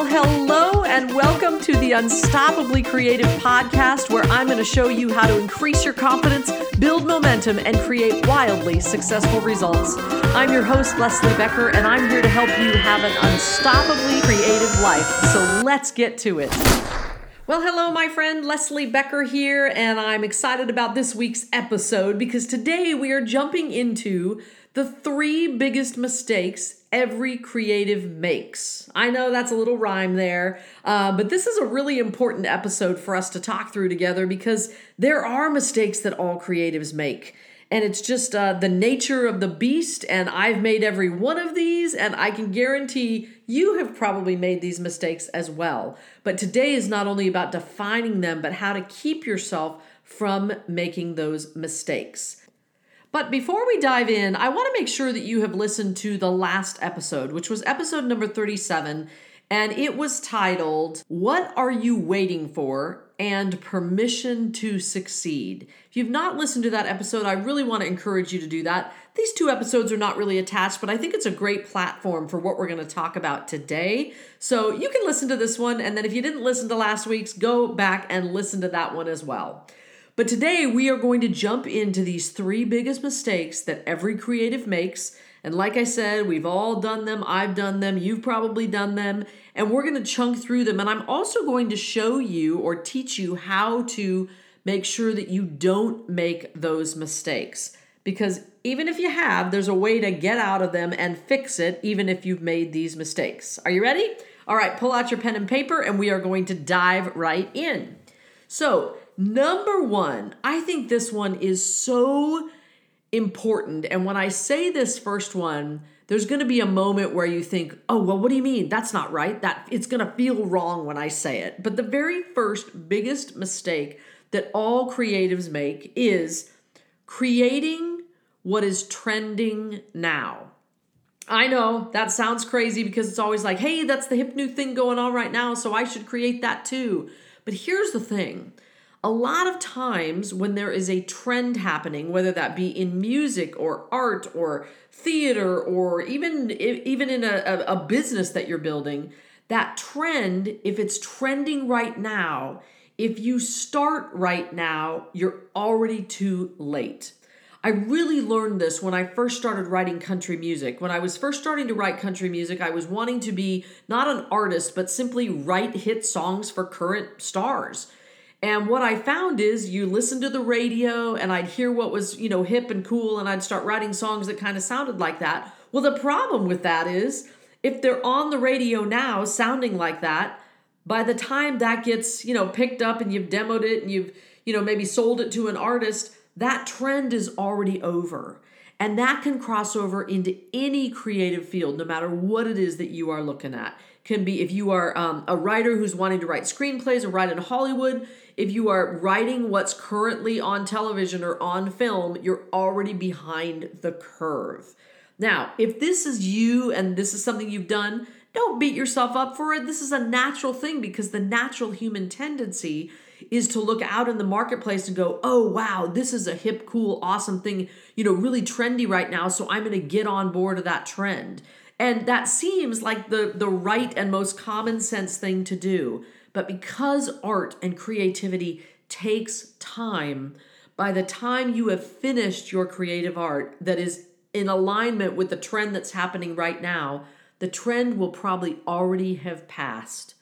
Well, hello and welcome to the Unstoppably Creative podcast, where I'm going to show you how to increase your confidence, build momentum, and create wildly successful results. I'm your host, Leslie Becker, and I'm here to help you have an unstoppably creative life. So let's get to it. Well, hello, my friend Leslie Becker here, and I'm excited about this week's episode because today we are jumping into the three biggest mistakes every creative makes. I know that's a little rhyme there, uh, but this is a really important episode for us to talk through together because there are mistakes that all creatives make. And it's just uh, the nature of the beast, and I've made every one of these, and I can guarantee you have probably made these mistakes as well. But today is not only about defining them, but how to keep yourself from making those mistakes. But before we dive in, I want to make sure that you have listened to the last episode, which was episode number 37, and it was titled, What Are You Waiting For? and Permission to Succeed. If you've not listened to that episode, I really want to encourage you to do that. These two episodes are not really attached, but I think it's a great platform for what we're going to talk about today. So you can listen to this one, and then if you didn't listen to last week's, go back and listen to that one as well. But today we are going to jump into these three biggest mistakes that every creative makes. And like I said, we've all done them. I've done them. You've probably done them. And we're going to chunk through them. And I'm also going to show you or teach you how to make sure that you don't make those mistakes. Because even if you have, there's a way to get out of them and fix it, even if you've made these mistakes. Are you ready? All right, pull out your pen and paper, and we are going to dive right in. So, Number one, I think this one is so important. And when I say this first one, there's going to be a moment where you think, "Oh, well, what do you mean? That's not right. That it's going to feel wrong when I say it." But the very first biggest mistake that all creatives make is creating what is trending now. I know that sounds crazy because it's always like, "Hey, that's the hip new thing going on right now, so I should create that too." But here's the thing a lot of times when there is a trend happening whether that be in music or art or theater or even even in a, a, business that you're building that trend if it's trending right now if you start right now you're already too late I really learned this when I first started writing country music. When I was first starting to write country music, I was wanting to be not an artist, but simply write hit songs for current stars. And what I found is you listen to the radio and I'd hear what was, you know, hip and cool and I'd start writing songs that kind of sounded like that. Well, the problem with that is if they're on the radio now sounding like that, by the time that gets, you know, picked up and you've demoed it and you've, you know, maybe sold it to an artist, that trend is already over. And that can cross over into any creative field, no matter what it is that you are looking at. Can be if you are um, a writer who's wanting to write screenplays or write in Hollywood, if you are writing what's currently on television or on film, you're already behind the curve. Now, if this is you and this is something you've done, don't beat yourself up for it. This is a natural thing because the natural human tendency is to look out in the marketplace and go, oh, wow, this is a hip, cool, awesome thing, you know, really trendy right now. So I'm going to get on board of that trend. And that seems like the, the right and most common sense thing to do. But because art and creativity takes time, by the time you have finished your creative art that is in alignment with the trend that's happening right now, the trend will probably already have passed.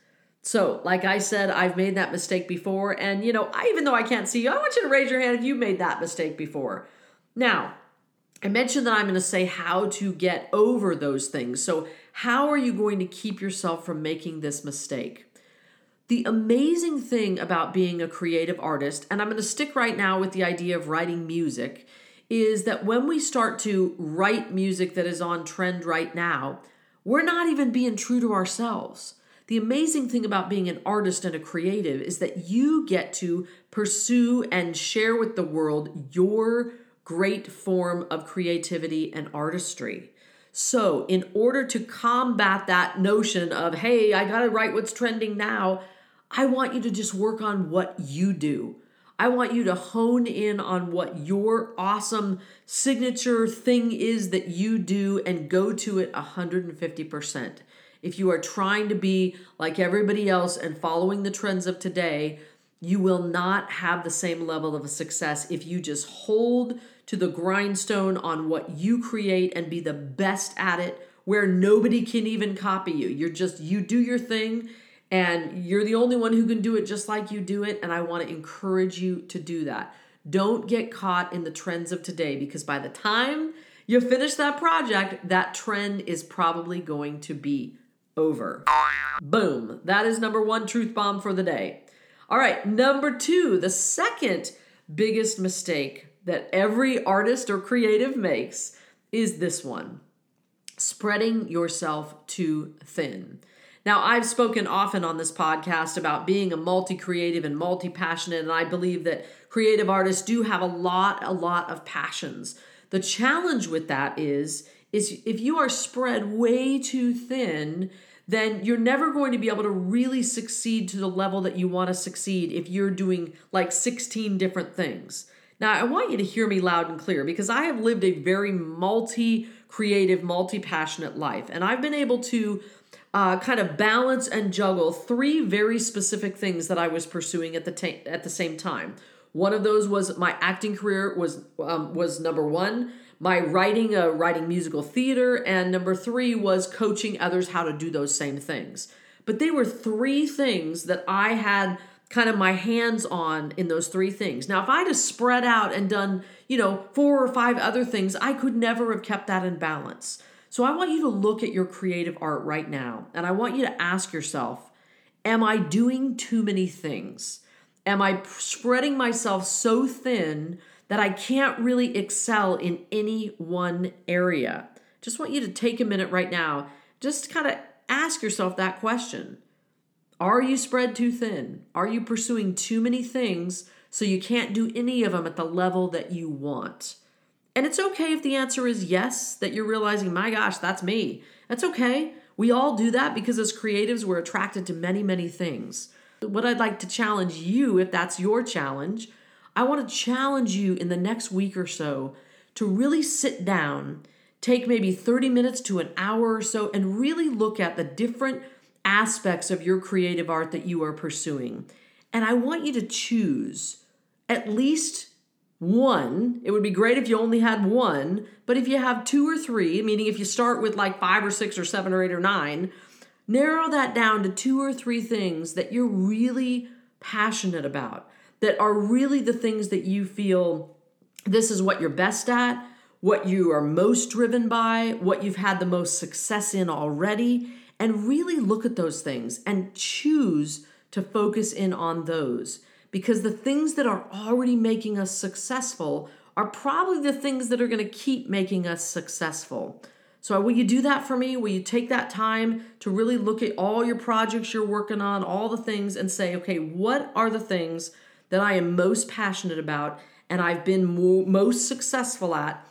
So, like I said, I've made that mistake before. And, you know, I, even though I can't see you, I want you to raise your hand if you made that mistake before. Now, I mentioned that I'm going to say how to get over those things. So, how are you going to keep yourself from making this mistake? The amazing thing about being a creative artist, and I'm going to stick right now with the idea of writing music, is that when we start to write music that is on trend right now, we're not even being true to ourselves. The amazing thing about being an artist and a creative is that you get to pursue and share with the world your great form of creativity and artistry. So, in order to combat that notion of, hey, I got to write what's trending now, I want you to just work on what you do. I want you to hone in on what your awesome signature thing is that you do and go to it 150%. If you are trying to be like everybody else and following the trends of today, you will not have the same level of success if you just hold to the grindstone on what you create and be the best at it where nobody can even copy you. You're just, you do your thing and you're the only one who can do it just like you do it. And I want to encourage you to do that. Don't get caught in the trends of today because by the time you finish that project, that trend is probably going to be over. Boom. That is number one truth bomb for the day. All right, number two, the second biggest mistake that every artist or creative makes is this one spreading yourself too thin. Now, I've spoken often on this podcast about being a multi creative and multi passionate, and I believe that creative artists do have a lot, a lot of passions. The challenge with that is, is if you are spread way too thin, then you're never going to be able to really succeed to the level that you want to succeed if you're doing like 16 different things. Now, I want you to hear me loud and clear because I have lived a very multi creative, multi passionate life, and I've been able to uh, kind of balance and juggle three very specific things that I was pursuing at the ta- at the same time. One of those was my acting career was um, was number one my writing, uh, writing musical theater, and number three was coaching others how to do those same things. But they were three things that I had kind of my hands on in those three things. Now, if I'd have spread out and done, you know, four or five other things, I could never have kept that in balance. So I want you to look at your creative art right now, and I want you to ask yourself, am I doing too many things? Am I spreading myself so thin that I can't really excel in any one area? Just want you to take a minute right now, just kind of ask yourself that question. Are you spread too thin? Are you pursuing too many things so you can't do any of them at the level that you want? And it's okay if the answer is yes, that you're realizing, my gosh, that's me. That's okay. We all do that because as creatives, we're attracted to many, many things. What I'd like to challenge you, if that's your challenge, I want to challenge you in the next week or so to really sit down, take maybe 30 minutes to an hour or so, and really look at the different aspects of your creative art that you are pursuing. And I want you to choose at least one. It would be great if you only had one, but if you have two or three, meaning if you start with like five or six or seven or eight or nine, narrow that down to two or three things that you're really passionate about that are really the things that you feel this is what you're best at, what you are most driven by, what you've had the most success in already, and really look at those things and choose to focus in on those. Because the things that are already making us successful are probably the things that are going to keep making us successful. So, will you do that for me? Will you take that time to really look at all your projects you're working on, all the things, and say, okay, what are the things that I am most passionate about and I've been mo- most successful at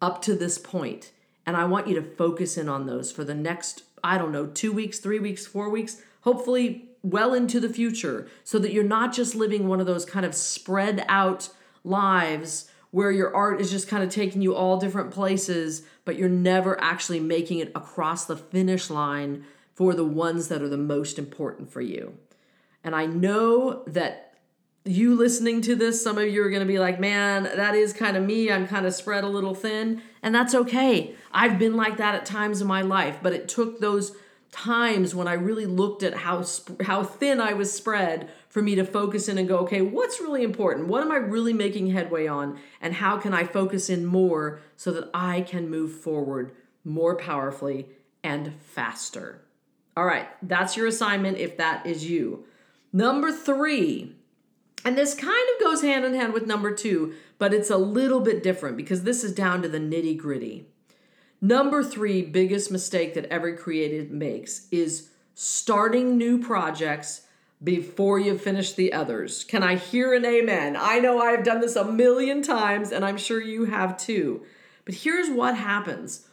up to this point. And I want you to focus in on those for the next, I don't know, two weeks, three weeks, four weeks, hopefully well into the future, so that you're not just living one of those kind of spread out lives where your art is just kind of taking you all different places, but you're never actually making it across the finish line for the ones that are the most important for you. And I know that you listening to this, some of you are going to be like, man, that is kind of me. I'm kind of spread a little thin. And that's okay. I've been like that at times in my life, but it took those times when I really looked at how how thin I was spread for me to focus in and go, okay, what's really important? What am I really making headway on? And how can I focus in more so that I can move forward more powerfully and faster? All right, that's your assignment if that is you. Number three, and this kind of goes hand in hand with number two, but it's a little bit different because this is down to the nitty gritty. Number three biggest mistake that every creative makes is starting new projects before you finish the others. Can I hear an amen? I know I've done this a million times and I'm sure you have too. But here's what happens.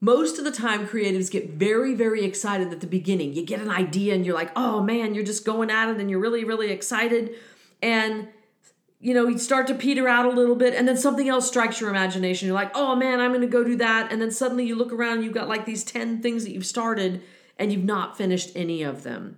Most of the time, creatives get very, very excited at the beginning. You get an idea and you're like, oh man, you're just going at it and you're really, really excited and you know, you start to peter out a little bit, and then something else strikes your imagination. You're like, oh man, I'm gonna go do that. And then suddenly you look around, you've got like these 10 things that you've started, and you've not finished any of them.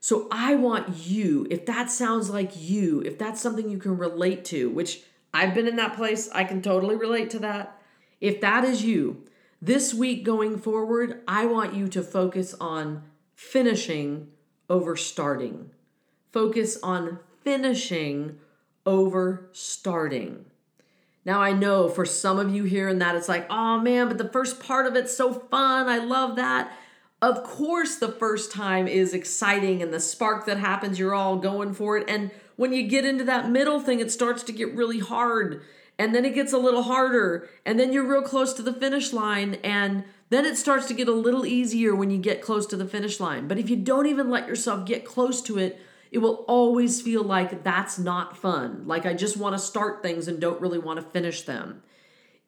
So I want you, if that sounds like you, if that's something you can relate to, which I've been in that place, I can totally relate to that. If that is you, this week going forward, I want you to focus on finishing over starting. Focus on finishing over starting. Now, I know for some of you hearing that, it's like, oh man, but the first part of it's so fun. I love that. Of course, the first time is exciting and the spark that happens, you're all going for it. And when you get into that middle thing, it starts to get really hard. And then it gets a little harder. And then you're real close to the finish line. And then it starts to get a little easier when you get close to the finish line. But if you don't even let yourself get close to it, it will always feel like that's not fun. Like I just want to start things and don't really want to finish them.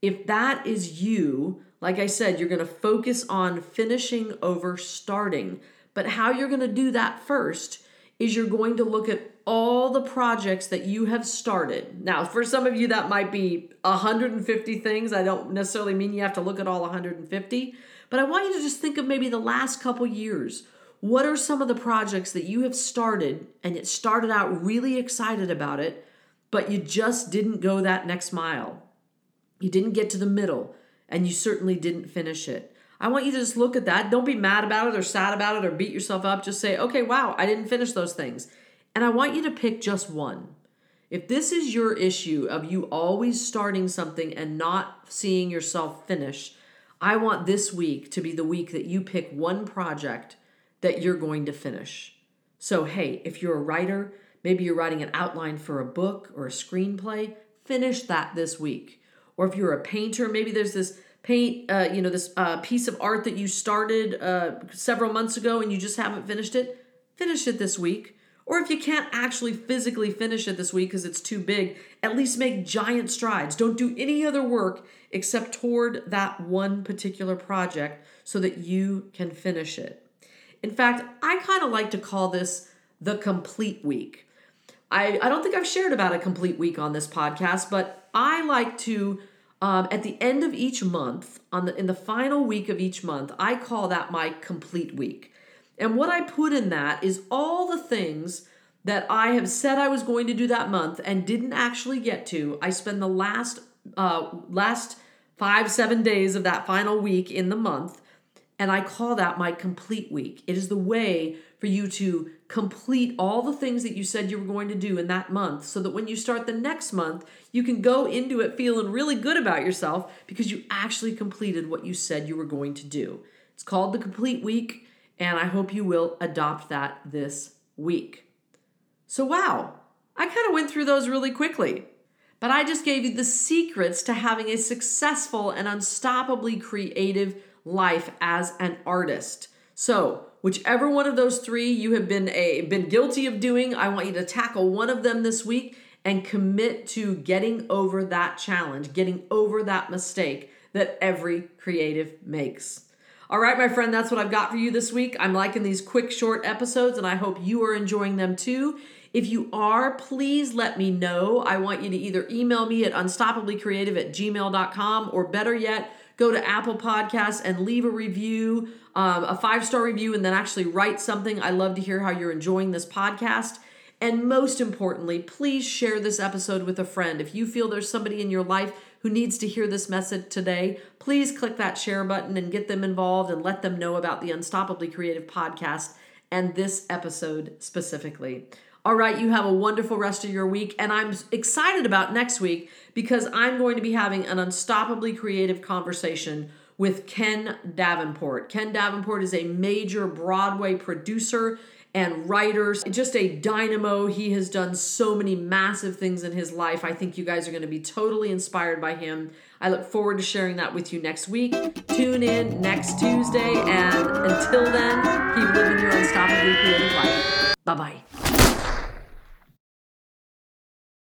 If that is you, like I said, you're going to focus on finishing over starting. But how you're going to do that first is you're going to look at all the projects that you have started. Now, for some of you, that might be 150 things. I don't necessarily mean you have to look at all 150, but I want you to just think of maybe the last couple years. What are some of the projects that you have started and it started out really excited about it, but you just didn't go that next mile? You didn't get to the middle and you certainly didn't finish it. I want you to just look at that. Don't be mad about it or sad about it or beat yourself up. Just say, okay, wow, I didn't finish those things. And I want you to pick just one. If this is your issue of you always starting something and not seeing yourself finish, I want this week to be the week that you pick one project that you're going to finish. So, hey, if you're a writer, maybe you're writing an outline for a book or a screenplay, finish that this week. Or if you're a painter, maybe there's this paint, uh, you know, this uh, piece of art that you started uh, several months ago and you just haven't finished it, finish it this week. Or if you can't actually physically finish it this week because it's too big, at least make giant strides. Don't do any other work except toward that one particular project so that you can finish it. In fact, I kind of like to call this the complete week. I, I don't think I've shared about a complete week on this podcast, but I like to um, at the end of each month, on the in the final week of each month, I call that my complete week. And what I put in that is all the things that I have said I was going to do that month and didn't actually get to. I spend the last uh, last five seven days of that final week in the month, and I call that my complete week. It is the way for you to complete all the things that you said you were going to do in that month so that when you start the next month, you can go into it feeling really good about yourself because you actually completed what you said you were going to do. It's called the complete week, and I hope you will adopt that this week. So, wow, I kind of went through those really quickly. But I just gave you the secrets to having a successful and unstoppably creative life as an artist. So, whichever one of those three you have been a been guilty of doing, I want you to tackle one of them this week and commit to getting over that challenge, getting over that mistake that every creative makes. All right, my friend, that's what I've got for you this week. I'm liking these quick, short episodes, and I hope you are enjoying them too. If you are, please let me know. I want you to either email me at unstoppablycreative at gmail.com or better yet, go to Apple Podcasts and leave a review, um, a five star review, and then actually write something. I love to hear how you're enjoying this podcast. And most importantly, please share this episode with a friend. If you feel there's somebody in your life who needs to hear this message today, please click that share button and get them involved and let them know about the Unstoppably Creative podcast and this episode specifically. All right, you have a wonderful rest of your week. And I'm excited about next week because I'm going to be having an unstoppably creative conversation with Ken Davenport. Ken Davenport is a major Broadway producer and writer, just a dynamo. He has done so many massive things in his life. I think you guys are going to be totally inspired by him. I look forward to sharing that with you next week. Tune in next Tuesday, and until then, keep living your unstoppably creative life. Bye bye.